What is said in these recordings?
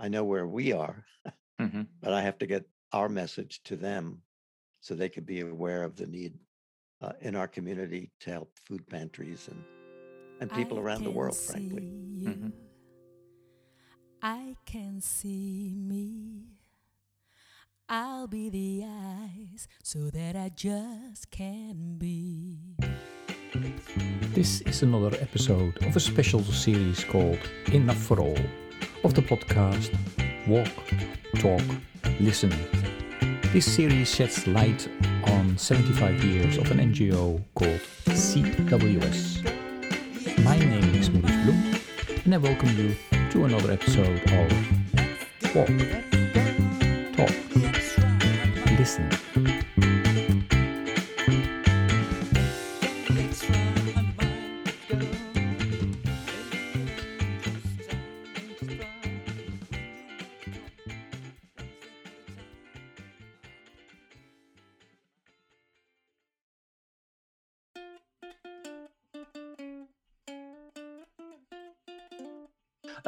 I know where we are, hmm but I have to get our message to them so they could be aware of the need uh, in our community to help food pantries and, and people I around the world, frankly. you. Mhm. I can see me. I'll be the eyes so that I just can be. This is another episode of a special series called Enough for All of the podcast Walk, Talk, Listen. This series sheds light on 75 years of an NGO called CWS. My name is Maurice Bloem and I welcome you to another episode of Walk, Talk, Listen.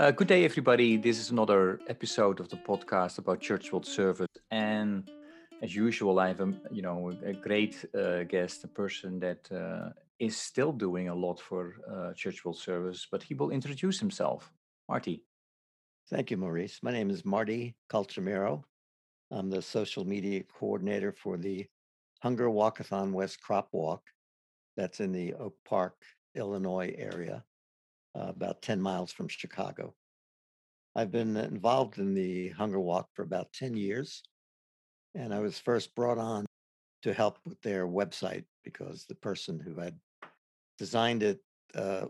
Uh, good day, everybody. This is another episode of the podcast about Church World Service, and as usual, I have a you know a great uh, guest, a person that uh, is still doing a lot for uh, Church World Service, but he will introduce himself. Marty. Thank you, Maurice. My name is Marty Calcimero. I'm the social media coordinator for the Hunger Walkathon West Crop Walk. That's in the Oak Park, Illinois area, uh, about 10 miles from Chicago. I've been involved in the Hunger Walk for about 10 years, and I was first brought on to help with their website because the person who had designed it uh,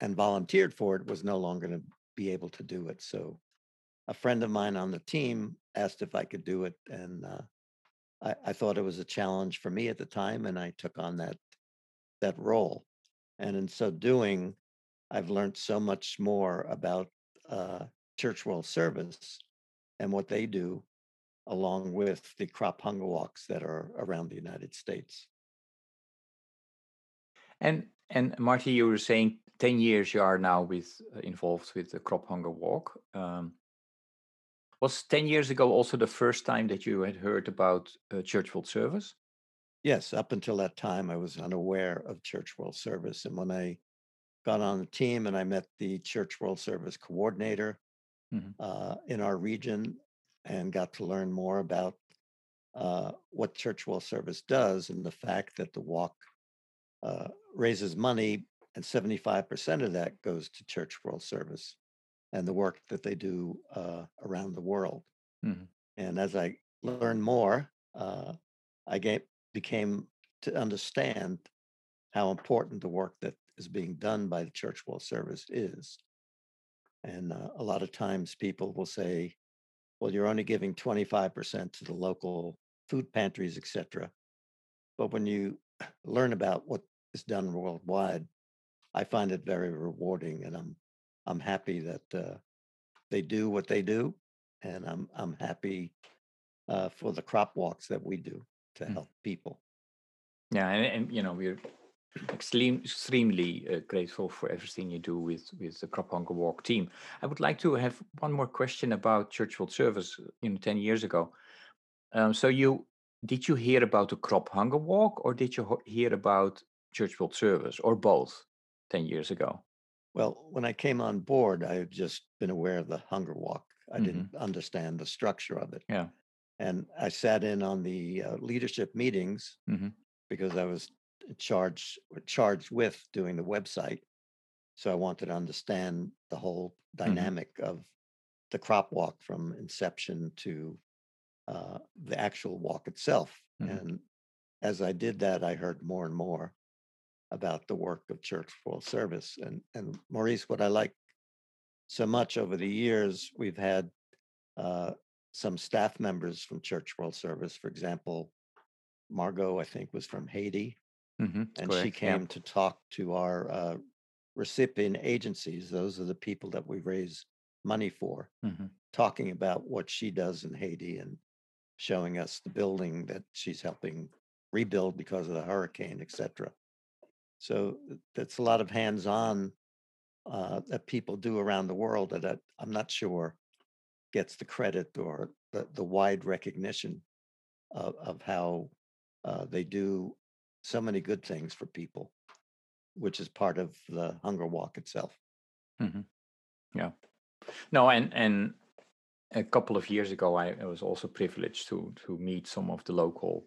and volunteered for it was no longer going to be able to do it. So a friend of mine on the team asked if I could do it, and uh, I, I thought it was a challenge for me at the time, and I took on that that role. And in so doing, I've learned so much more about uh, Church World Service and what they do, along with the crop hunger walks that are around the United States. And and Marty, you were saying ten years you are now with uh, involved with the Crop Hunger Walk. Um, was ten years ago also the first time that you had heard about uh, Church World Service? Yes, up until that time, I was unaware of Church World Service. And when I got on the team and I met the Church World Service coordinator Mhm. uh, in our region and got to learn more about uh, what Church World Service does and the fact that the walk uh, raises money and 75% of that goes to Church World Service and the work that they do uh, around the world. Mhm. And as I learned more, uh, I ga- became to understand how important the work that is being done by the Church World Service is. And uh, a lot of times people will say, well, you're only giving 25% to the local food pantries, etc." But when you learn about what is done worldwide, I find it very rewarding, and I'm I'm happy that uh, they do what they do, and I'm I'm happy uh, for the crop walks that we do to Mm. help people. Yeah, and, and you know we're extreme, extremely uh, grateful for everything you do with with the Crop Hunger Walk team. I would like to have one more question about Church World Service. uh, You know, ten years ago. Um, so you did you hear about the Crop Hunger Walk, or did you hear about Church World Service, or both? Ten years ago. Well, when I came on board, I had just been aware of the hunger walk. I Mhm. didn't understand the structure of it, Yeah. and I sat in on the uh, leadership meetings Mhm. because I was charged charged with doing the website. So I wanted to understand the whole dynamic of the crop walk from inception to uh, the actual walk itself. Mhm. And as I did that, I heard more and more about the work of Church World Service. And and Maurice, what I like so much over the years, we've had uh, some staff members from Church World Service. For example, Margot, I think, was from Haiti Mhm, and she correct, yeah. came to talk to our uh, recipient agencies. Those are the people that we raise money for, Mhm. talking about what she does in Haiti and showing us the building that she's helping rebuild because of the hurricane, etc. So that's a lot of hands-on uh, that people do around the world that I, I'm not sure gets the credit or the, the wide recognition of, of how uh, they do so many good things for people, which is part of the hunger walk itself. Mm-hmm. Yeah. No, and and a couple of years ago, I, I was also privileged to to meet some of the local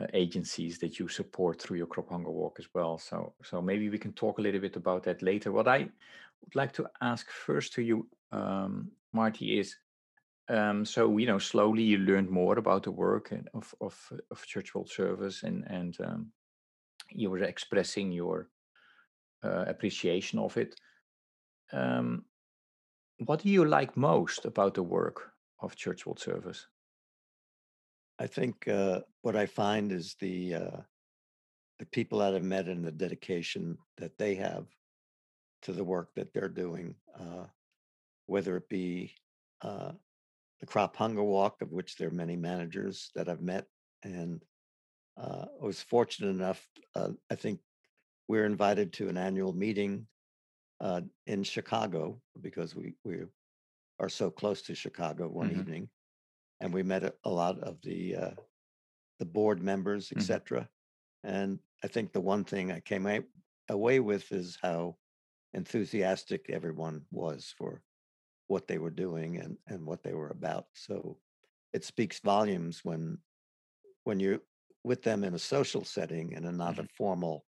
uh, agencies that you support through your crop hunger walk as well. So so maybe we can talk a little bit about that later. What I would like to ask first to you, um, Marty, is um, so you know slowly you learned more about the work of of, of Church World Service and and um, you were expressing your uh, appreciation of it. Um, what do you like most about the work of Church World Service? I think uh, what I find is the uh, the people that I've met and the dedication that they have to the work that they're doing, uh, whether it be uh, the Crop Hunger Walk, of which there are many managers that I've met, and uh, I was fortunate enough. Uh, I think we're invited to an annual meeting uh, in Chicago because we we are so close to Chicago one hmm evening, and we met a, a lot of the uh, the board members, etc. And I think the one thing I came away with is how enthusiastic everyone was for what they were doing and and what they were about. So it speaks volumes when when you're with them in a social setting and in not hmm a formal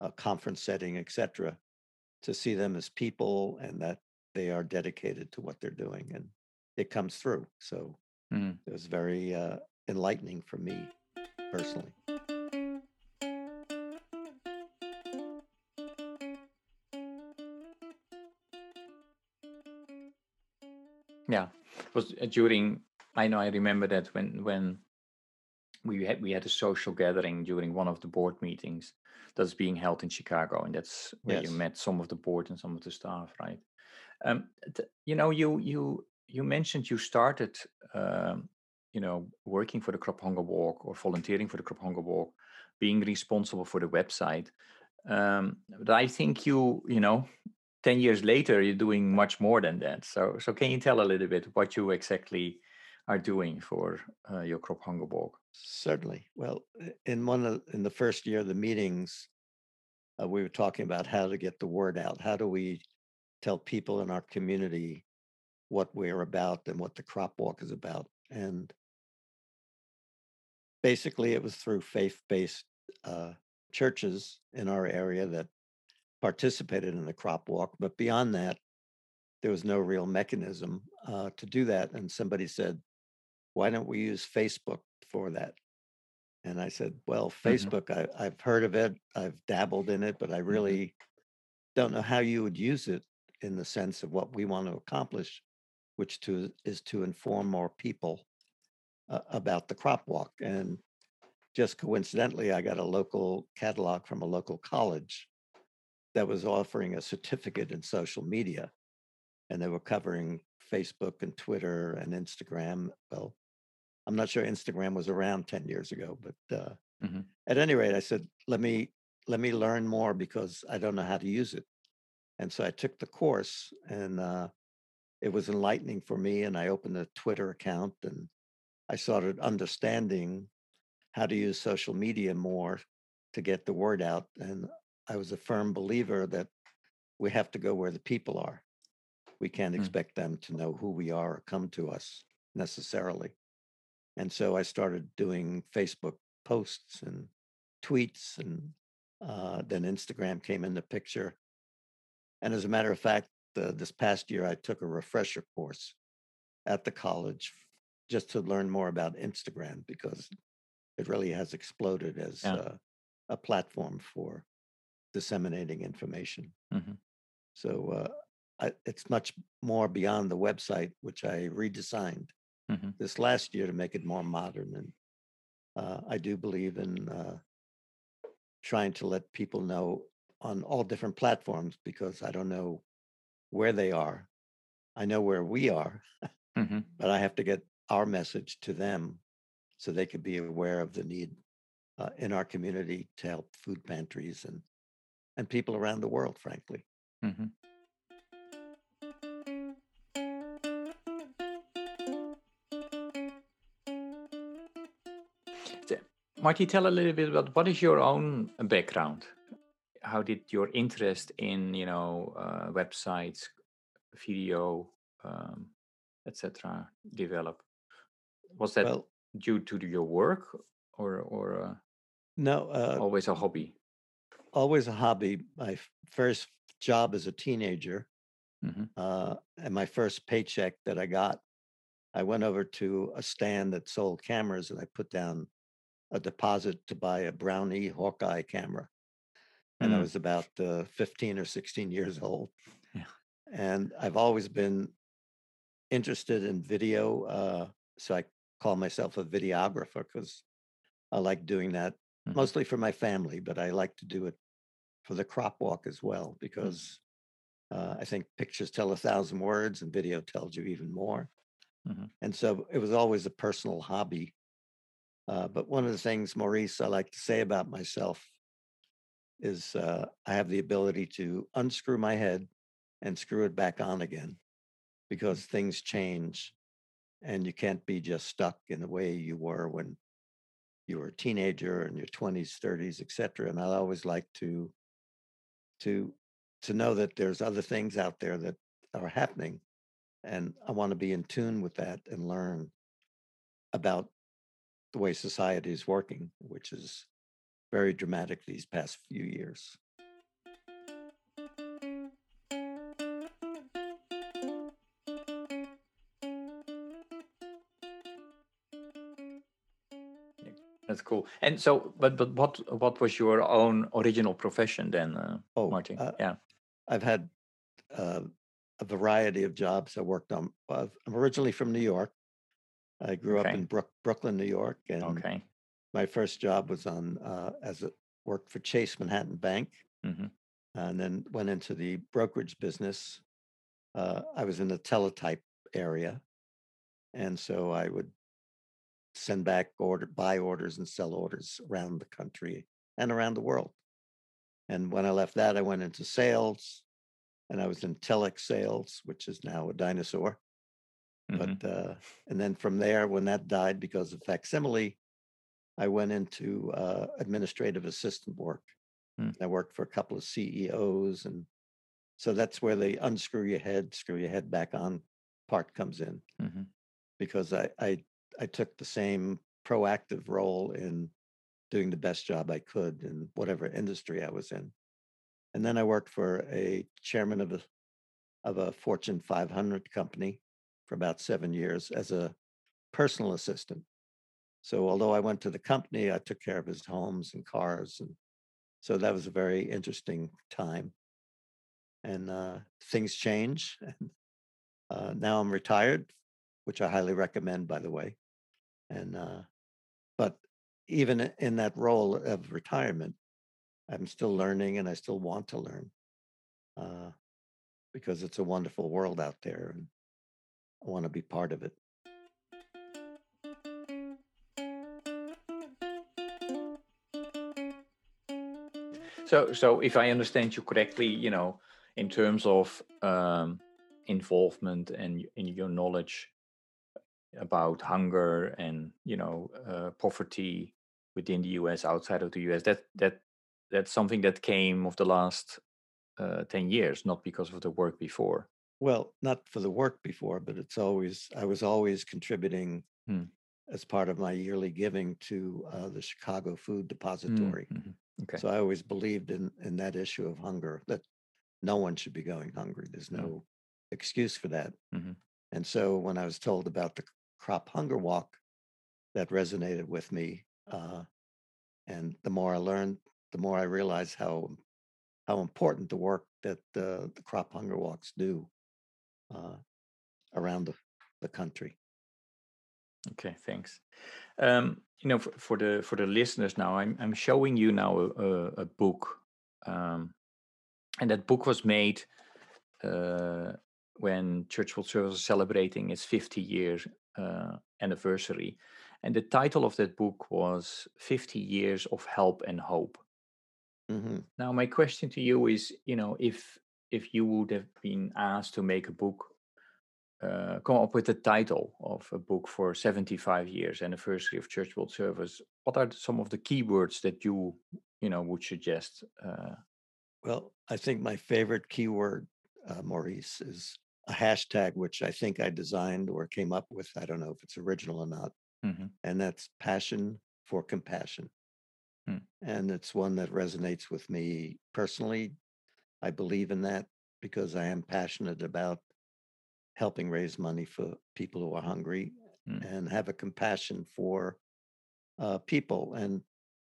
uh, conference setting, etc. To see them as people and that they are dedicated to what they're doing, and it comes through. So hmm it was very uh, enlightening for me personally. Yeah, it was uh, during. I know I remember that when when we had we had a social gathering during one of the board meetings that's being held in Chicago, and that's where you met some of the board and some of the staff, right? Um, th- you know, you you you mentioned you started, um, you know, working for the Crop Hunger Walk or volunteering for the Crop Hunger Walk, being responsible for the website. Um, but I think you, you know, ten years later, you're doing much more than that. So, so can you tell a little bit what you exactly are doing for uh, your Crop Hunger Walk? certainly. Well, in one of in the first year of the meetings, uh, we were talking about how to get the word out. How do we tell people in our community what we're about and what the crop walk is about? And basically, it was through faith-based uh, churches in our area that participated in the crop walk. But beyond that, there was no real mechanism uh, to do that. And somebody said, "Why don't we use Facebook for that?" And I said, "Well, hmm Facebook, I, I've heard of it, I've dabbled in it, but I hmm really don't know how you would use it in the sense of what we want to accomplish, which to is to inform more people uh, about the crop walk." And just coincidentally, I got a local catalog from a local college that was offering a certificate in social media and they were covering Facebook and Twitter and Instagram. Well, I'm not sure Instagram was around 10 years ago, but uh, hmm at any rate, I said, let me let me learn more because I don't know how to use it. And so I took the course and uh, it was enlightening for me. And I opened a Twitter account and I started understanding how to use social media more to get the word out. And I was a firm believer that we have to go where the people are. We can't mm expect them to know who we are or come to us necessarily. And so I started doing Facebook posts and tweets, and uh, then Instagram came in the picture. And as a matter of fact, uh, this past year I took a refresher course at the college just to learn more about Instagram because it really has exploded as Yeah. uh, a platform for disseminating information. hmm So uh, I, it's much more beyond the website, which I redesigned hmm this last year to make it more modern. And uh, I do believe in uh, trying to let people know on all different platforms because I don't know where they are. I know where we are, hmm but I have to get our message to them so they could be aware of the need uh, in our community to help food pantries and and people around the world, frankly. Mm-hmm. Might you tell a little bit about what is your own background? How did your interest in you know uh, websites, video, um, etc., develop? Was that well, due to your work or or uh, no uh, always a hobby? Always a hobby. My first job as a teenager, hmm uh, and my first paycheck that I got, I went over to a stand that sold cameras and I put down a deposit to buy a Brownie Hawkeye camera. And I Mm, was about uh, 15 or 16 years old. yeah. And I've always been interested in video. Uh, so I call myself a videographer because I like doing that hmm mostly for my family, but I like to do it for the crop walk as well Mm. because uh, I think pictures tell a thousand words and video tells you even more. hmm And so it was always a personal hobby. Uh, but one of the things, Maurice, I like to say about myself is uh, I have the ability to unscrew my head and screw it back on again because things change and you can't be just stuck in the way you were when you were a teenager in your 20s 30s etc and i always like to to to know that there's other things out there that are happening and i want to be in tune with that and learn about the way society is working which is very dramatic these past few years That's cool. And so, but but what what was your own original profession then, uh, oh Martin? uh, Yeah. i've had uh, a variety of jobs i worked on i'm originally from new york i grew up in Brook, brooklyn new york and Okay. my first job was on uh, as a worked for Chase Manhattan Bank, hmm and then went into the brokerage business. Uh, I was in the teletype area, and so I would send back order, buy orders, and sell orders around the country and around the world. And when I left that, I went into sales, and I was in telex sales, which is now a dinosaur. hmm But uh, and then from there, when that died because of facsimile, I went into uh, administrative assistant work. Mm. I worked for a couple of CEOs, and so that's where the unscrew your head, screw your head back on part comes in. hmm Because I I I took the same proactive role in doing the best job I could in whatever industry I was in. And then I worked for a chairman of a of a Fortune 500 company for about seven years as a personal assistant. So although I went to the company, I took care of his homes and cars, and so that was a very interesting time. And uh, things change, and uh, now I'm retired, which I highly recommend, by the way. And uh, but even in that role of retirement, I'm still learning, and I still want to learn uh, because it's a wonderful world out there, and I want to be part of it. So, so if I understand you correctly, you know, in terms of um, involvement and in your knowledge about hunger and you know uh, poverty within the U.S., outside of the U.S., that that that's something that came of the last uh, ten years, not because of the work before. Well, not for the work before, but it's always I was always contributing Hmm. as part of my yearly giving to uh, the Chicago Food Mm, Depository. mhm. Okay. So I always believed in in that issue of hunger that no one should be going hungry. There's Mm, no excuse for that. mhm. And so when I was told about the crop hunger walk, that resonated with me. Uh, and the more I learned, the more I realized how how important the work that uh, the crop hunger walks do uh, around the, the country. Okay, thanks. Um, you know, for, for the for the listeners now, I'm I'm showing you now a, a, a book, um, and that book was made uh, when Church World Service was celebrating its 50 year uh, anniversary, and the title of that book was 50 Years of Help and Hope. hmm Now, my question to you is, you know, if if you would have been asked to make a book uh, come up with the title of a book for 75 years anniversary of Church World Service, what are some of the keywords that you you know would suggest? Uh, well, I think my favorite keyword, uh, Maurice, is a hashtag which I think I designed or came up with. I don't know if it's original or not, mm-hmm. and that's passion for compassion. Hmm. And it's one that resonates with me personally. I believe in that because I am passionate about helping raise money for people who are hungry Hmm. and have a compassion for uh, people, and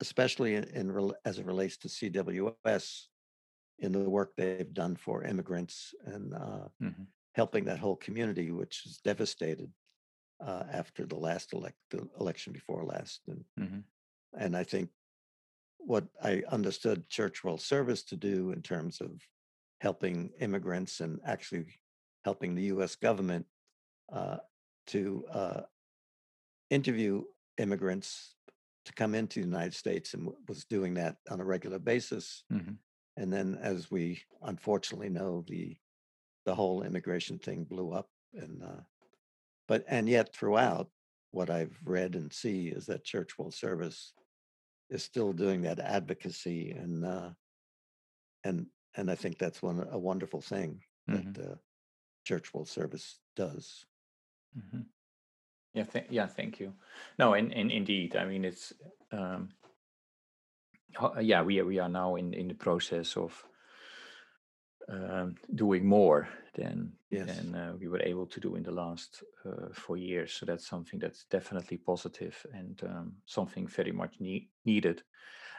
especially in, in as it relates to CWS in the work they've done for immigrants and uh, Mhm. helping that whole community, which is devastated uh, after the last elect the election before last, and Mhm. and I think what I understood Church World Service to do in terms of helping immigrants and actually helping the U.S. government uh, to uh, interview immigrants to come into the United States and was doing that on a regular basis. Mhm. And then, as we unfortunately know, the the whole immigration thing blew up. And uh, but and yet throughout, what I've read and see is that Church World Service is still doing that advocacy and uh, and and I think that's one a wonderful thing Mhm. that uh, Church World Service does. Mhm. Yeah, th- yeah, thank you. No, and, and indeed, I mean, it's um, yeah, we are we are now in in the process of um, doing more than Yes. than uh, we were able to do in the last uh, four years. So that's something that's definitely positive and um, something very much need, needed.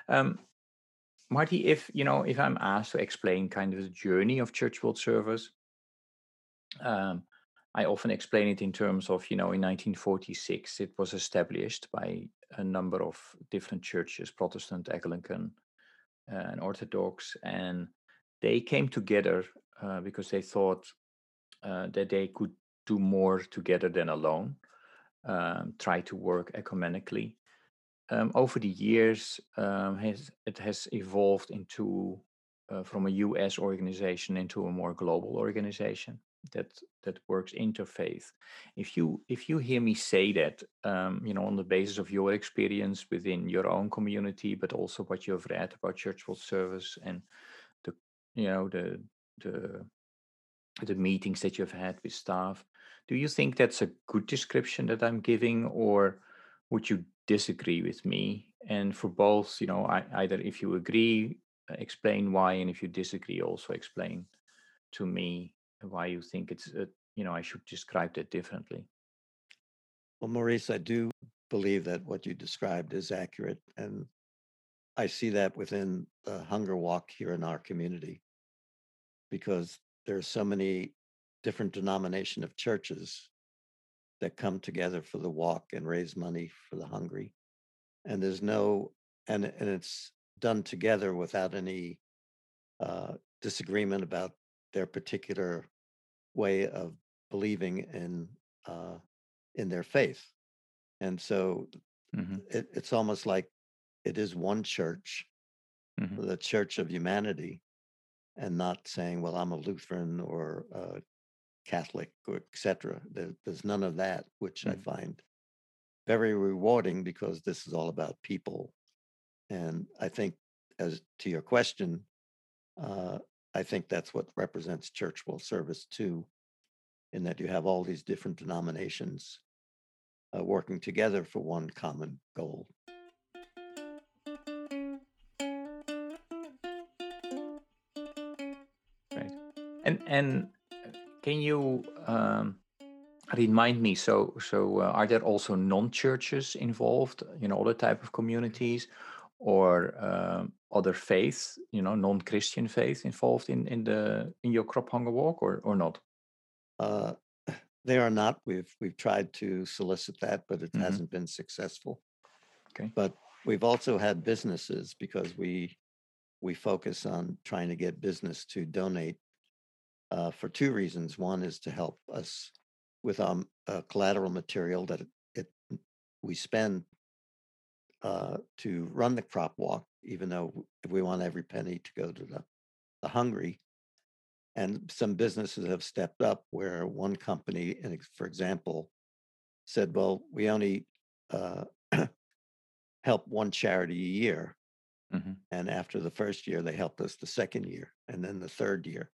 Um, Marty, if you know, if I'm asked to explain kind of the journey of Church World Service, um, I often explain it in terms of, you know, in 1946, it was established by a number of different churches, Protestant, Anglican, uh, and Orthodox, and they came together uh, because they thought uh, that they could do more together than alone, um, try to work ecumenically. Um, over the years, um, has, it has evolved into uh, from a U.S. organization into a more global organization that that works interfaith. If you if you hear me say that, um, you know, on the basis of your experience within your own community, but also what you have read about church world service and the you know the the the meetings that you've had with staff, do you think that's a good description that I'm giving, or would you disagree with me? And for both, you know, I, either if you agree, uh, explain why, and if you disagree, also explain to me why you think it's, uh, you know, I should describe that differently. Well, Maurice, I do believe that what you described is accurate, and I see that within the hunger walk here in our community because there are so many different denomination of churches that come together for the walk and raise money for the hungry and there's no and and it's done together without any uh, disagreement about their particular way of believing in uh, in their faith. And so hmm it, it's almost like it is one church hmm the church of humanity and not saying well i'm a lutheran or a catholic or etc there, there's none of that which i Mhm. find very rewarding because this is all about people. And i think as to your question uh, i think that's what represents church world service too in that you have all these different denominations uh, working together for one common goal Right. And and uh, can you um, remind me? So so uh, are there also non-churches involved? You know, other type of communities, or um, other faiths? You know, non-Christian faith involved in in the in your crop hunger walk, or or not? uh, they are not we've we've tried to solicit that but it hmm hasn't been successful Okay. but we've also had businesses because we we focus on trying to get business to donate uh, for two reasons. One is to help us with um, uh, collateral material that it, it we spend uh, to run the crop walk, even though we want every penny to go to the, the hungry. and some businesses have stepped up where one company, for example, said, well, we only uh, help one charity a year. Mhm. And after the first year, they helped us the second year and then the third year.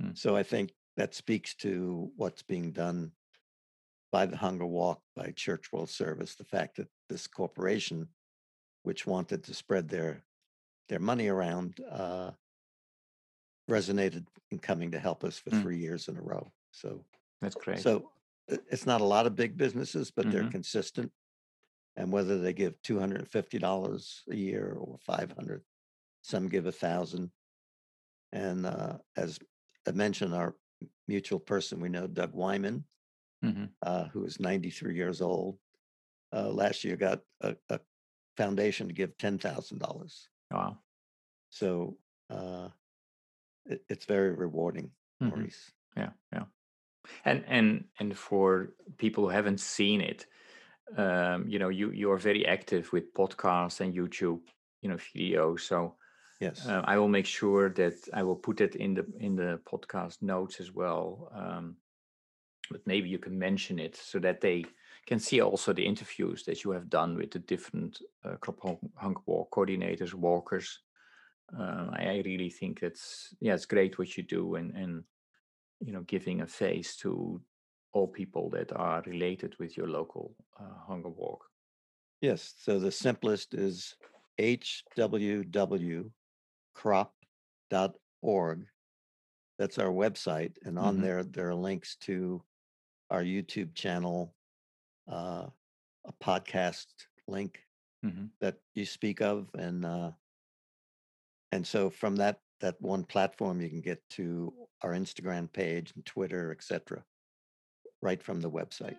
Hmm. So I think that speaks to what's being done by the Hunger Walk, by Church World Service, the fact that this corporation, which wanted to spread their their money around, uh, resonated in coming to help us for Hmm. three years in a row. So That's great. so it's not a lot of big businesses, but they're Mhm. consistent. And whether they give two hundred and fifty dollars a year or five hundred, some give a thousand. And uh, as I mentioned, our mutual person we know, Doug Wyman, Mhm. uh, who is ninety-three years old, uh, last year got a, a foundation to give ten thousand dollars. Wow. So uh, it, it's very rewarding, Mhm. Maurice. Yeah, yeah. And and and for people who haven't seen it, um, you know, you you are very active with podcasts and YouTube, you know, videos. So Yes. uh, I will make sure that I will put it in the in the podcast notes as well. Um, but maybe you can mention it so that they can see also the interviews that you have done with the different uh, crop hung- hunger walk coordinators, walkers. Um, I, really think it's yeah, it's great what you do, and and you know, giving a face to all people that are related with your local uh, hunger walk. Yes. So the simplest is hwwcrop.org. That's our website. And on Mhm. there, there are links to our YouTube channel, uh, a podcast link hmm that you speak of. And, uh, and so from that, that one platform, you can get to our Instagram page and Twitter, etc., right from the website.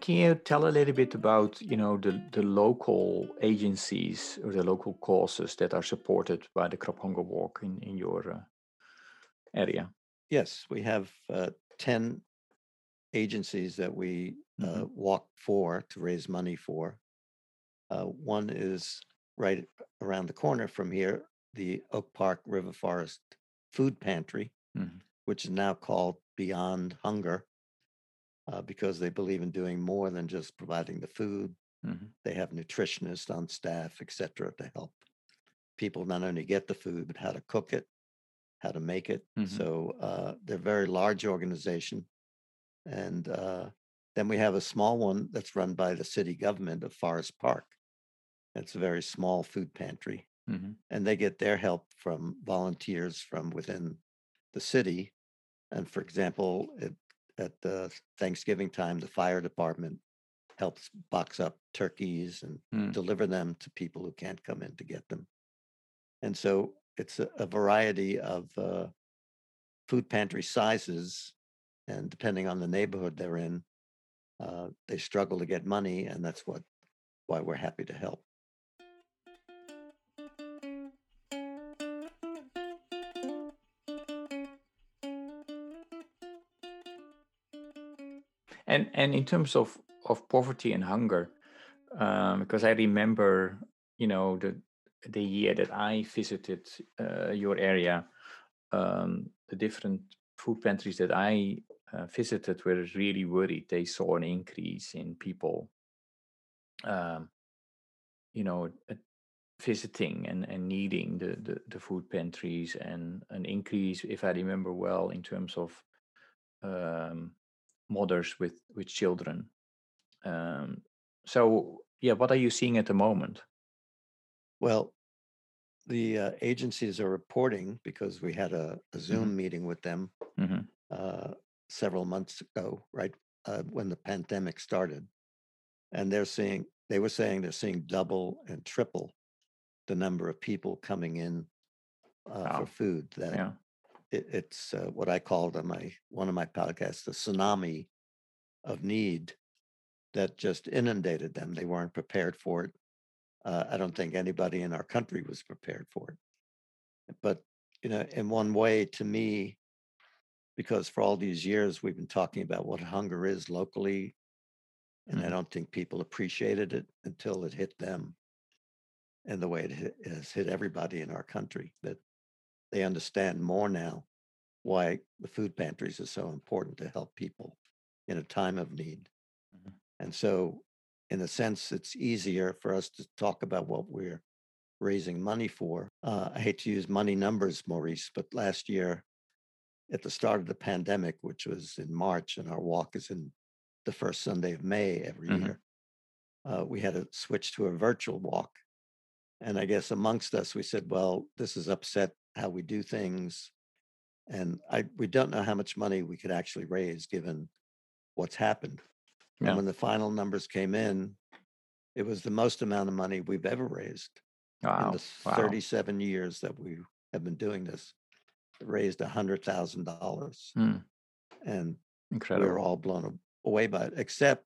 Can you tell a little bit about you know the the local agencies or the local causes that are supported by the Crop Hunger Walk in in your uh, area? Yes, we have uh, 10 agencies that we uh, Mhm. walk for to raise money for. Uh, one is right around the corner from here, the Oak Park River Forest Food Pantry, Mhm. which is now called Beyond Hunger uh, because they believe in doing more than just providing the food. Mhm. They have nutritionists on staff, et cetera, to help people not only get the food, but how to cook it, how to make it. Mhm. So uh, they're a very large organization. And uh, then we have a small one that's run by the city government of Forest Park. It's a very small food pantry. Mhm. And they get their help from volunteers from within the city. And for example, at, at the Thanksgiving time, the fire department helps box up turkeys and Mm. deliver them to people who can't come in to get them. And so it's a, a variety of uh, food pantry sizes, and depending on the neighborhood they're in, uh, they struggle to get money, and that's what why we're happy to help. And and in terms of of poverty and hunger, um, because I remember, you know, the the year that I visited uh, your area, um, the different food pantries that I uh, visited were really worried. They saw an increase in people, um, you know, uh, visiting and, and needing the, the, the food pantries and an increase, if I remember well, in terms of um, mothers with, with children. Um, so, yeah, what are you seeing at the moment? Well, the uh, agencies are reporting because we had a, a Zoom meeting with them hmm uh, several months ago, right uh, when the pandemic started, and they're seeing they were saying they're seeing double and triple the number of people coming in uh, Wow. for food. That Yeah. it, it's uh, what I called on my one of my podcasts the tsunami of need that just inundated them. They weren't prepared for it. Uh, I don't think anybody in our country was prepared for it. But you know, in one way, to me, because for all these years we've been talking about what hunger is locally, and I Mhm. don't think people appreciated it until it hit them. and the way it hit, has hit everybody in our country that they understand more now why the food pantries are so important to help people in a time of need. Mhm. And so, in a sense, it's easier for us to talk about what we're raising money for. Uh, I hate to use money numbers, Maurice, but last year, at the start of the pandemic, which was in March, and our walk is in the first Sunday of May every Mhm. year, uh, we had to switch to a virtual walk. And I guess amongst us, we said, well, this has upset how we do things. And I we don't know how much money we could actually raise given what's happened. Yeah. And when the final numbers came in, it was the most amount of money we've ever raised in the wow. 37 years that we have been doing this. Raised a hundred thousand dollars, Hmm. and we Incredible. were all blown away by it, except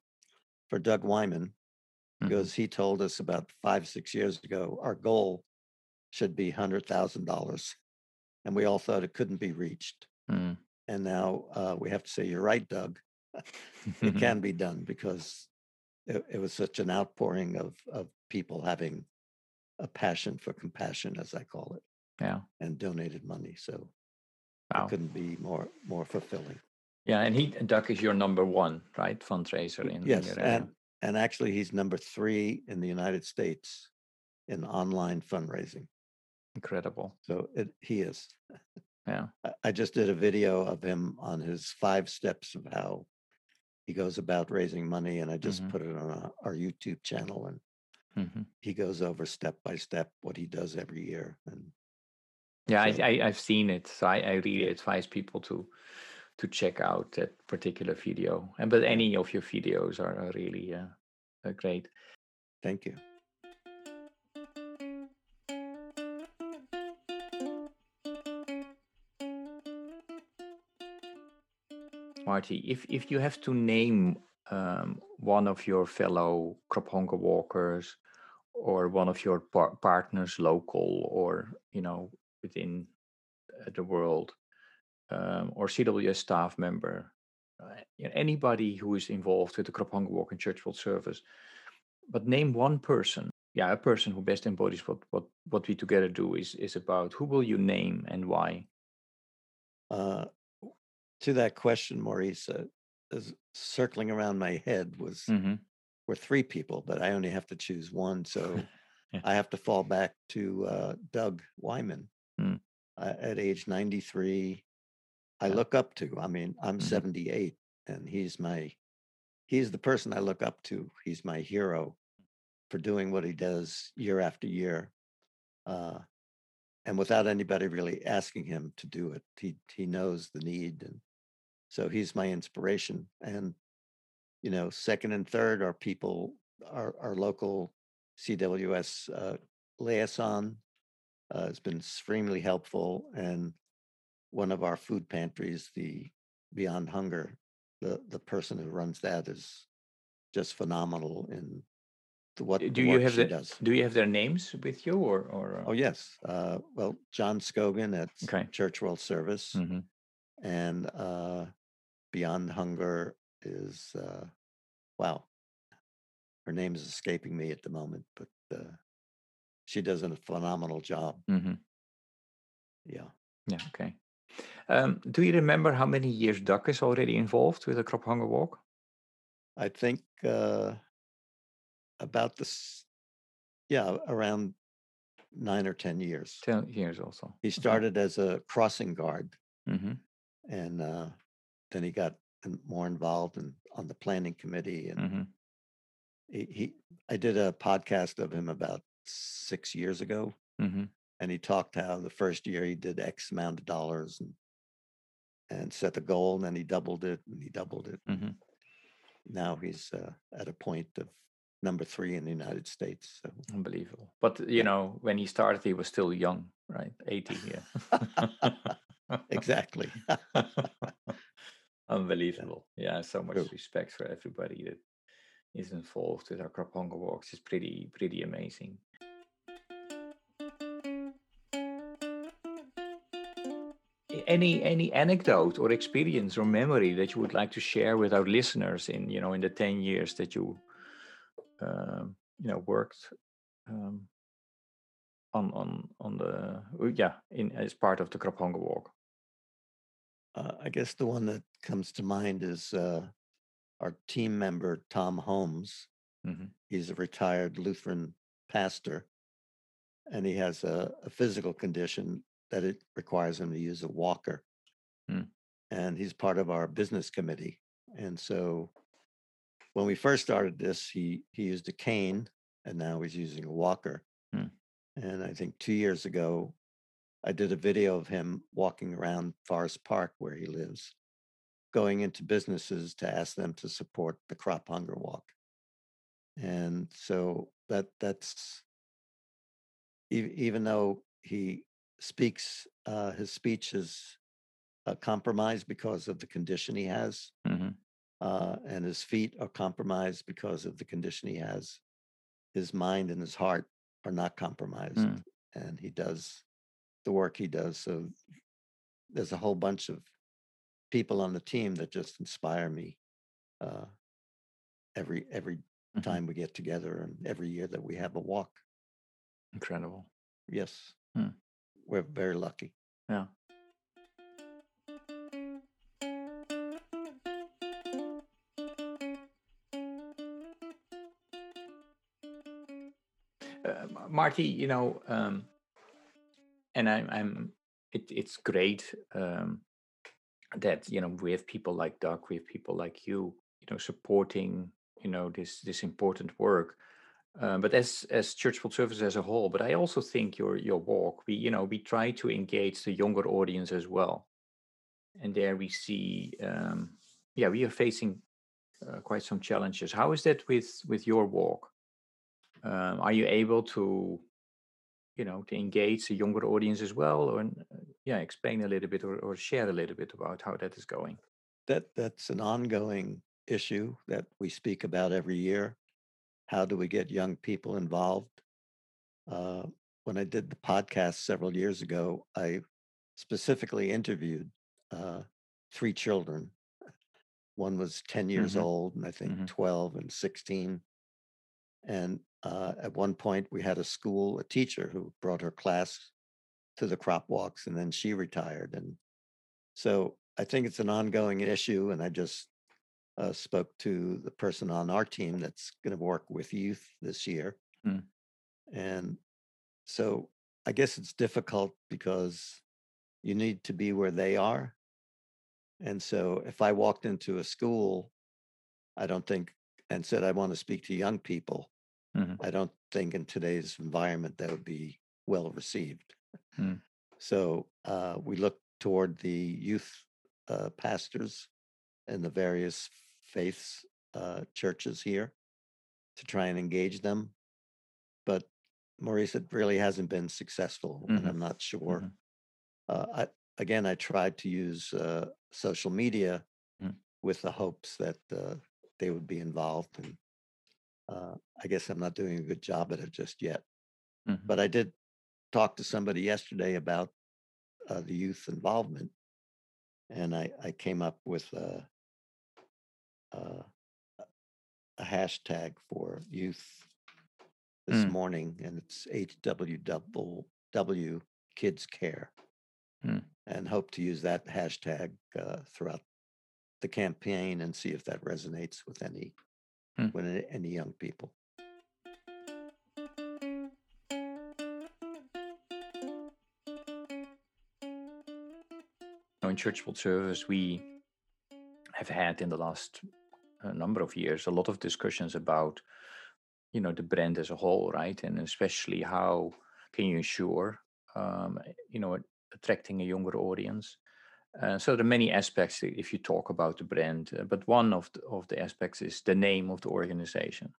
for Doug Wyman, Mhm. because he told us about five six years ago our goal should be hundred thousand dollars, and we all thought it couldn't be reached. Hmm. And now uh, we have to say, you're right, Doug. It can be done because it, it was such an outpouring of of people having a passion for compassion, as I call it, Yeah. and donated money. So Wow. it couldn't be more more fulfilling. Yeah, and he Doug is your number one, right? Fundraiser in, Yes, your area. and and actually, he's number three in the United States in online fundraising. Incredible. So it, he is. Yeah. I just did a video of him on his five steps of how he goes about raising money, and I just Mhm. put it on our, our YouTube channel, and hmm he goes over step by step what he does every year. And Yeah, So- I, I I've seen it, so I, I really advise people to to check out that particular video. And but any of your videos are, are really uh, uh, great. thank you. Marty, if if you have to name um, one of your fellow crop hunger walkers or one of your par- partners, local or you know within uh, the world, um, or CWS staff member, uh, anybody who is involved with the crop hunger walk and church world service, but name one person. Yeah, a person who best embodies what what what we together do is is about. Who will you name and why? Uh, to that question, Maurice, uh, is circling around my head was hmm were three people, but I only have to choose one. So Yeah. I have to fall back to uh, Doug Wyman. Hmm. Uh, at age 93, I Yeah. look up to. I mean, I'm Mhm. 78, and he's my he's the person I look up to. He's my hero for doing what he does year after year, uh, and without anybody really asking him to do it. He he knows the need, and so he's my inspiration. And you know, second and third are people, our, our local CWS uh, liaison uh, has been extremely helpful. And one of our food pantries, the Beyond Hunger, the, the person who runs that is just phenomenal in the, what Do you have she the, does. Do you have their names with you, or or? uh, Oh, yes. Uh, well, John Scogan at Okay. Church World Service mhm. and uh, Beyond Hunger is uh, wow. Her name is escaping me at the moment, but uh, she does a phenomenal job. Mhm. Yeah, Yeah. Okay. Um, do you remember how many years Doug is already involved with the Crop Hunger Walk? I think uh, about this. Yeah, around nine or ten years. Ten years also. He started as a crossing guard, hmm and uh, then he got more involved in, on the planning committee, and hmm he, he. I did a podcast of him about six years ago, hmm and he talked how the first year he did X amount of dollars and and set a goal, and then he doubled it, and he doubled it. hmm Now he's uh, at a point of number three in the United States. So Unbelievable. But you Yeah. know, when he started, he was still young, right? Eighty. Yeah. exactly. Unbelievable. Yeah. So much True. respect for everybody that is involved with our Hunger Walks. It's pretty pretty amazing. Any any anecdote or experience or memory that you would like to share with our listeners in you know in the ten years that you um, you know worked um, on on on the yeah in as part of the Crop Hunger Walk? Uh, I guess the one that comes to mind is uh, our team member Tom Holmes. hmm He's a retired Lutheran pastor, and he has a, a physical condition that it requires him to use a walker. Hmm. And he's part of our business committee. And so when we first started this, he he used a cane, and now he's using a walker. Hmm. And I think two years ago, I did a video of him walking around Forest Park where he lives, going into businesses to ask them to support the Crop Hunger Walk. And so that that's even though he speaks, uh, his speech is uh, compromised because of the condition he has, hmm uh, and his feet are compromised because of the condition he has. His mind and his heart are not compromised, Mm. and he does the work he does. So there's a whole bunch of people on the team that just inspire me uh, every every Mhm. time we get together and every year that we have a walk. Incredible. Yes, Hmm. we're very lucky. Yeah. Uh, Marty, you know, um, and I'm, I'm it, it's great um, that you know we have people like Doug, we have people like you, you know, supporting you know this this important work. Um, but as as Church Service as a whole, but I also think your your walk, we you know we try to engage the younger audience as well, and there we see, um, yeah, we are facing uh, quite some challenges. How is that with with your walk? Um, are you able to you know to engage the younger audience as well, or uh, yeah, explain a little bit or, or share a little bit about how that is going? That that's an ongoing issue that we speak about every year. How do we get young people involved? Uh, when I did the podcast several years ago, I specifically interviewed uh, three children. One was 10 years hmm old, and I think hmm 12 and 16. And uh, at one point, we had a school, a teacher who brought her class to the crop walks, and then she retired. And so I think it's an ongoing issue. And I just uh, spoke to the person on our team that's going to work with youth this year. Mm. And so I guess it's difficult because you need to be where they are. And so if I walked into a school, I don't think, and said, I want to speak to young people, hmm I don't think in today's environment that would be well received. Mm. So uh, we look toward the youth uh, pastors and the various faiths, uh, churches here to try and engage them. But Maurice, it really hasn't been successful, and hmm I'm not sure. hmm Uh, I, again, I tried to use uh, social media Mm. with the hopes that uh, they would be involved, and uh, I guess I'm not doing a good job at it just yet. hmm But I did talk to somebody yesterday about uh, the youth involvement, and I, I came up with a, a, a hashtag for youth this Mm. morning, and it's HWW Kids Care, Mm. and hope to use that hashtag uh, throughout the campaign and see if that resonates with any Mm. with any- any young people. Now, in Church World Service, we have had in the last uh, number of years a lot of discussions about, you know, the brand as a whole, right? And especially how can you ensure, um, you know, attracting a younger audience. Uh, so there are many aspects if you talk about the brand, uh, but one of the, of the aspects is the name of the organization,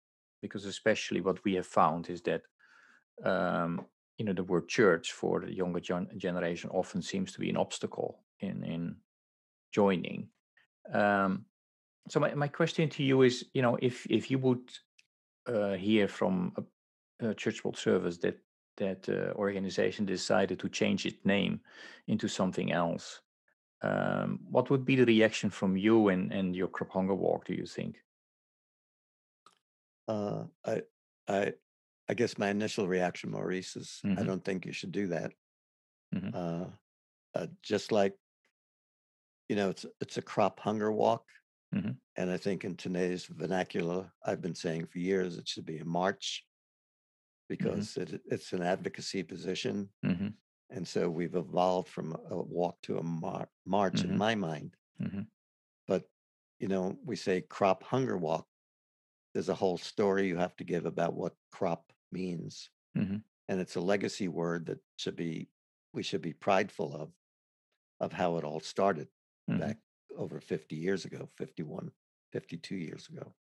because especially what we have found is that um, you know the word church for the younger gen- generation often seems to be an obstacle in in joining. Um, so my, my question to you is, you know, if if you would uh, hear from a, a church world service that that uh, organization decided to change its name into something else, um, what would be the reaction from you and and your Crop Hunger walk? Do you think? Uh, I, I, I guess my initial reaction, Maurice, is I Mhm. don't think you should do that. Mhm. Uh, uh, just like, you know, it's it's a crop hunger walk, Mhm. and I think in today's vernacular, I've been saying for years it should be a march because it, it's an advocacy position, Mhm. And so we've evolved from a walk to a mar- march Mhm. in my mind. Mhm. But you know, we say crop hunger walk. There's a whole story you have to give about what crop means. Mhm. and it's a legacy word that should be we should be prideful of of how it all started Mhm. back over 50 years ago 51 52 years ago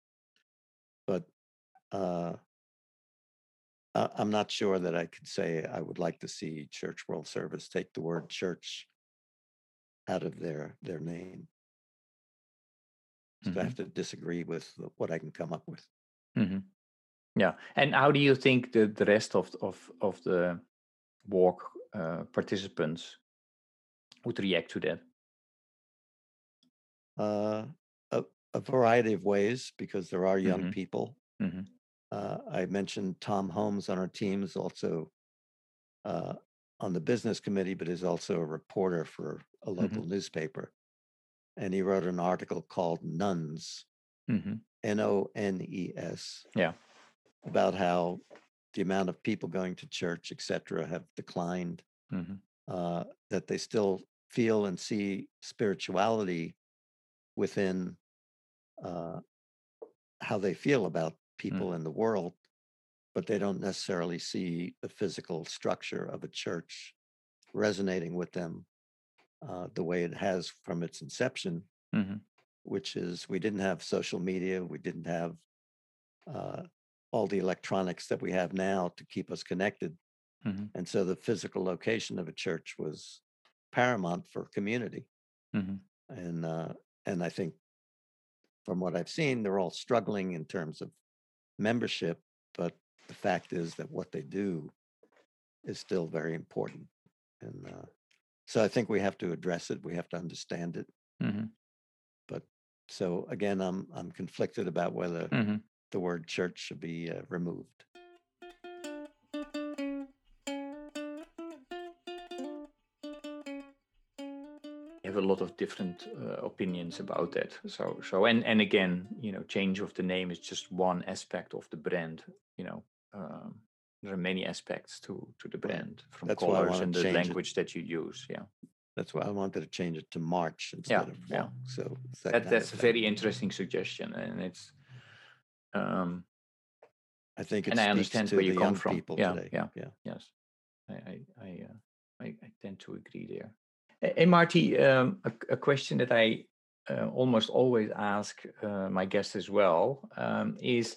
but uh I- i'm not sure that i could say i would like to see church world service take the word church out of their their name so i Mhm. have to disagree with what i can come up with Mhm. Yeah. And how do you think the, the rest of of of the walk uh, participants would react to that? uh a, a variety of ways because there are young Mhm. people Mhm. Uh, I mentioned Tom Holmes on our team is also uh, on the business committee, but is also a reporter for a local newspaper. And he wrote an article called Nones, Mhm. N O N E S, Yeah. about how the amount of people going to church, et cetera, have declined, Mhm. uh, that they still feel and see spirituality within uh, how they feel about people in the world, but they don't necessarily see the physical structure of a church resonating with them uh, the way it has from its inception, Mhm. which is we didn't have social media, we didn't have uh, all the electronics that we have now to keep us connected. Mhm. And so the physical location of a church was paramount for community. Mhm. And uh, and I think from what I've seen, they're all struggling in terms of membership, but the fact is that what they do is still very important. And uh, so I think we have to address it. We have to understand it. Mhm. But so again, I'm I'm conflicted about whether Mhm. the word church should be uh, removed. A lot of different uh, opinions about that. So so and and again, you know, change of the name is just one aspect of the brand. You know, um, there are many aspects to to the brand from That's colors and the change it. language that you use. Yeah. That's why I wanted to change it to March instead of yeah. So that that, that's a very interesting suggestion and it's um I think it and i understand to where the you come young from people yeah today. yeah yeah. yes i i I, uh, I I tend to agree there And marty um a, a question that i uh, almost always ask uh, my guests as well um, is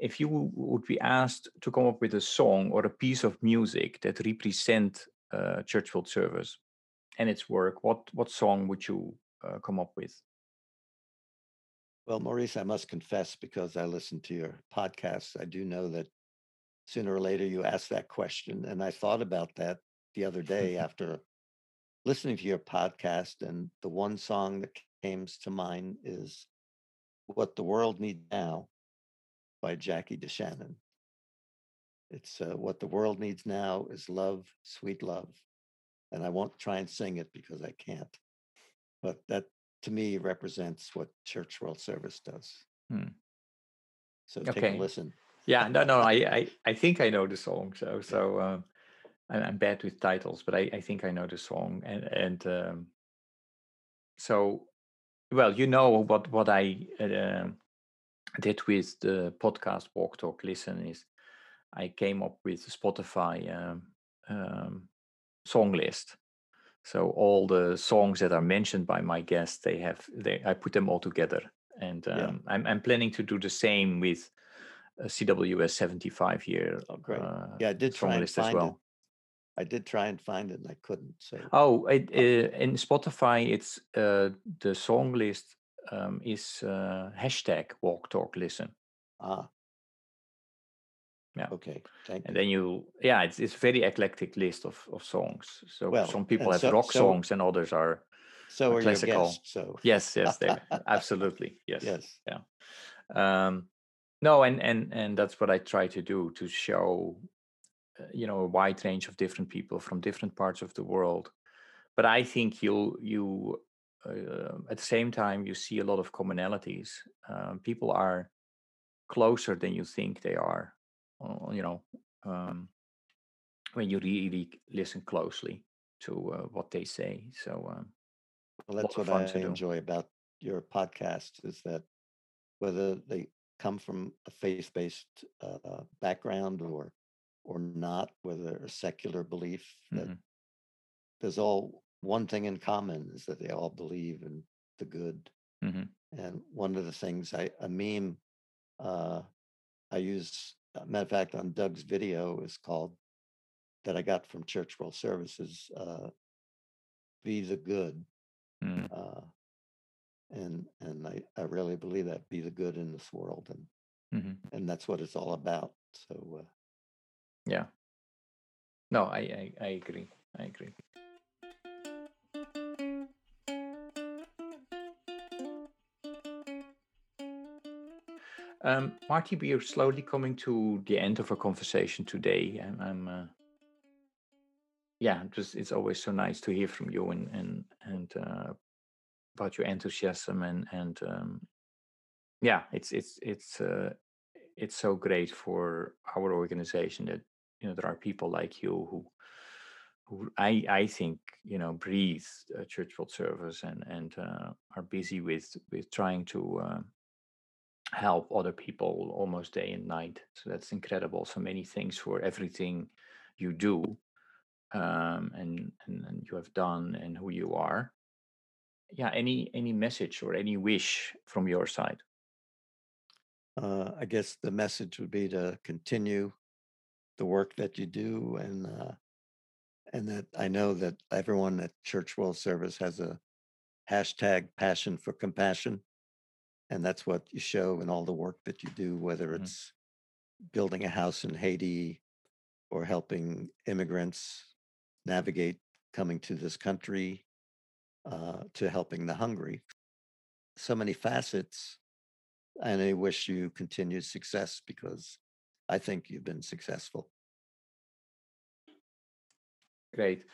if you would be asked to come up with a song or a piece of music that represent uh, church world service and its work what what song would you uh, come up with Well, Maurice, I must confess, because I listen to your podcasts, I do know that sooner or later you ask that question. And I thought about that the other day after listening to your podcast. And the one song that came to mind is What the World Needs Now by Jackie DeShannon. It's uh, What the World Needs Now is Love, Sweet Love. And I won't try and sing it because I can't. But that to me represents what Church World Service does. Hmm. So take Okay. a listen. Yeah, no, no, I, I, I think I know the song. So, so um, I'm, bad with titles, but I, I think I know the song. And and um, so, well, you know what what I uh, did with the podcast Walk Talk Listen is I came up with a Spotify um, um, song list. So all the songs that are mentioned by my guests, they have they I put them all together, and um, Yeah. I'm I'm planning to do the same with a CWS 75 year Oh, great. uh, Yeah, I did song try and list as find well. I did try and find it and I couldn't. So Oh, it, uh, in Spotify, it's uh, the song list um, is uh, hashtag Walk Talk Listen, ah. Yeah. Okay. Thank and you. then you yeah, it's it's a very eclectic list of of songs. So Well, some people have so- rock so- songs, and others are So are classical. guests. So yes, yes, they absolutely yes. yes. Um, no and and and that's what i try to do to show you know a wide range of different people from different parts of the world. But i think you'll you uh, at the same time you see a lot of commonalities. Um, people are closer than you think they are uh, you know um, when you really listen closely to uh, what they say. So um, Well, that's what I enjoy about your podcast is that whether they come from a faith-based uh, background or or not, whether a secular belief, that Mhm. there's all one thing in common is that they all believe in the good. Mhm. And one of the things I a meme uh, I use, matter of fact, on Doug's video is called that I got from Church World Services, uh, "Be the Good." Mm. Uh, and and I, I really believe that be the good in this world and Mhm. and that's what it's all about so uh, yeah no I, I i agree i agree Um, Marty, we are slowly coming to the end of our conversation today. I'm, I'm uh, yeah, just it's always so nice to hear from you and and and uh, about your enthusiasm and and um, yeah, it's it's it's uh, it's so great for our organization that you know there are people like you who who I I think you know breathe uh, church world service and and uh, are busy with with trying to. Uh, help other people almost day and night. So that's incredible. So many things for everything you do um, and, and and you have done and who you are. Yeah. Any any message or any wish from your side? uh, i guess the message would be to continue the work that you do and uh, and that i know that everyone at church world service has a hashtag passion for compassion and that's what you show in all the work that you do whether Mhm. it's building a house in haiti or helping immigrants navigate coming to this country uh, to helping the hungry. So many facets, and I wish you continued success because I think you've been successful. Great.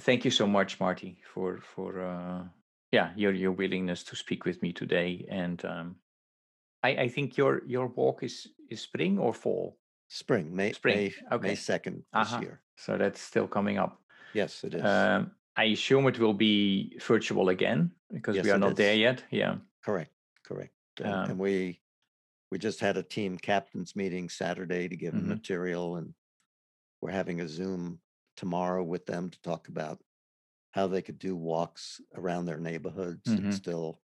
Thank you so much, Marty, for for uh, yeah your your willingness to speak with me today. And um, I I think your your walk is is spring or fall. Spring, May, Spring. May, May Okay. second this Uh-huh. year. So that's still coming up. Yes, it is. Um, I assume it will be virtual again because Yes, we are not there yet. Yeah. correct, correct. Um, and we we just had a team captains meeting Saturday to give them Mhm. material, and we're having a Zoom tomorrow with them to talk about how they could do walks around their neighborhoods Mhm. and still,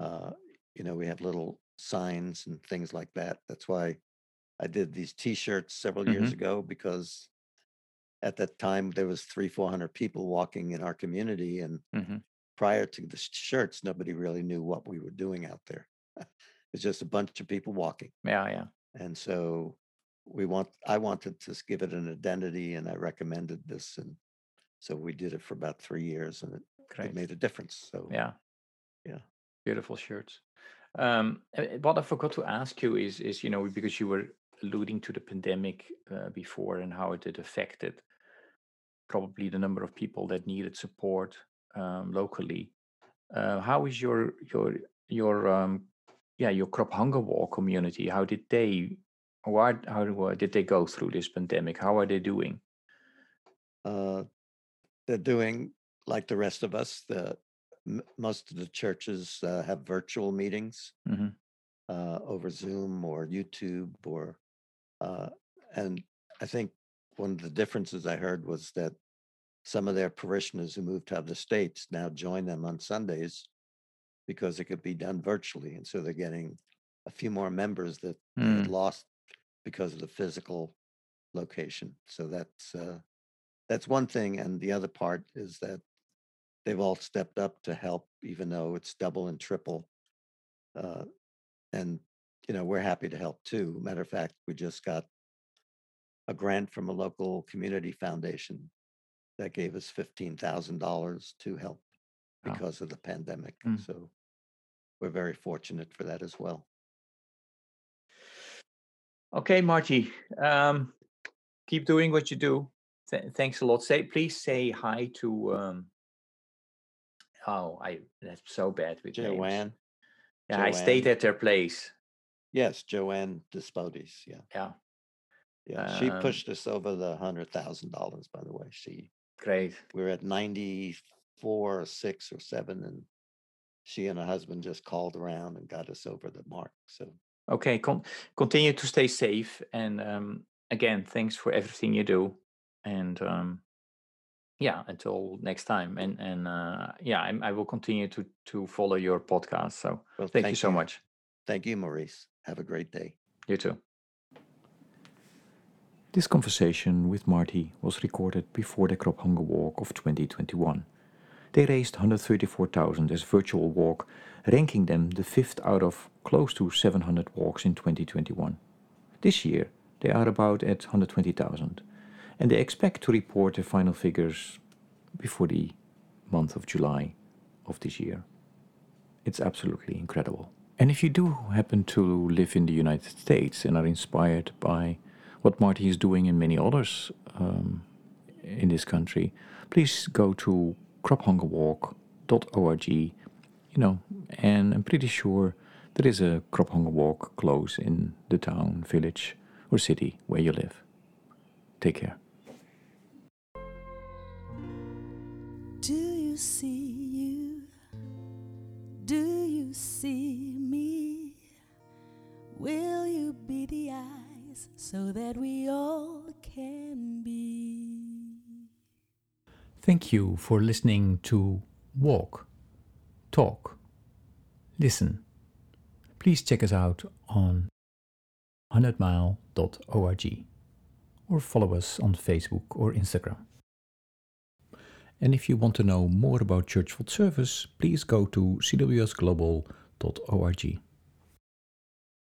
uh, you know, we have little signs and things like that. That's why I did these T-shirts several years Mhm. ago because at that time there was three, four hundred people walking in our community, and Mhm. prior to the shirts, nobody really knew what we were doing out there. it's just a bunch of people walking, Yeah. Yeah. and so we want. I wanted to give it an identity, and I recommended this, and so we did it for about three years, and it, it made a difference. So Yeah. Yeah. Beautiful shirts. Um, uh, what I forgot to ask you is, is you know, because you were alluding to the pandemic uh, before and how it had affected probably the number of people that needed support um, locally. Uh, how is your your your um, yeah your crop hunger walk community? How did they? Why, how did they go through this pandemic? How are they doing? uh, they're doing like the rest of us. The m- most of the churches uh, have virtual meetings hmm uh, over Zoom or YouTube or uh, and I think one of the differences I heard was that some of their parishioners who moved to other states now join them on Sundays because it could be done virtually, and so they're getting a few more members that Mm, lost because of the physical location. So that's uh, that's one thing, and the other part is that they've all stepped up to help, even though it's double and triple. Uh, and you know we're happy to help too. Matter of fact, we just got a grant from a local community foundation that gave us fifteen thousand dollars to help Wow. because of the pandemic. Mm. So we're very fortunate for that as well. Okay, Marty. Um, keep doing what you do. Th- thanks a lot. Say, please say hi to. Um, oh, I that's so bad with names. Joanne. I stayed at their place. Yes, Joanne Despodis. Yeah. Yeah, Yeah. She Um, pushed us over the hundred thousand dollars, by the way. She great. We're at ninety-four or six or seven, and she and her husband just called around and got us over the mark. So Okay, con- continue to stay safe. And um, again, thanks for everything you do. And um, yeah, until next time. And and uh, yeah, I, I will continue to to follow your podcast. So well, thank, you so much. Thank you, Maurice. Have a great day. You too. This conversation with Marty was recorded before the Crop Hunger Walk of 2021. They raised 134,000 as virtual walk, ranking them the fifth out of close to 700 walks in 2021. This year, they are about at 120,000, and they expect to report the final figures before the month of July of this year. It's absolutely incredible. And if you do happen to live in the United States and are inspired by what Marty is doing and many others um, in this country, please go to crophungerwalk.org. You know, and I'm pretty sure there is a crop hunger walk close in the town, village, or city where you live. Take care. Do you see you? Do you see me? Will you be the eyes so that we all can be? Thank you for listening to Walk, Talk, Listen. Please check us out on 100mile.org or follow us on Facebook or Instagram. And if you want to know more about Church World Service, please go to cwsglobal.org.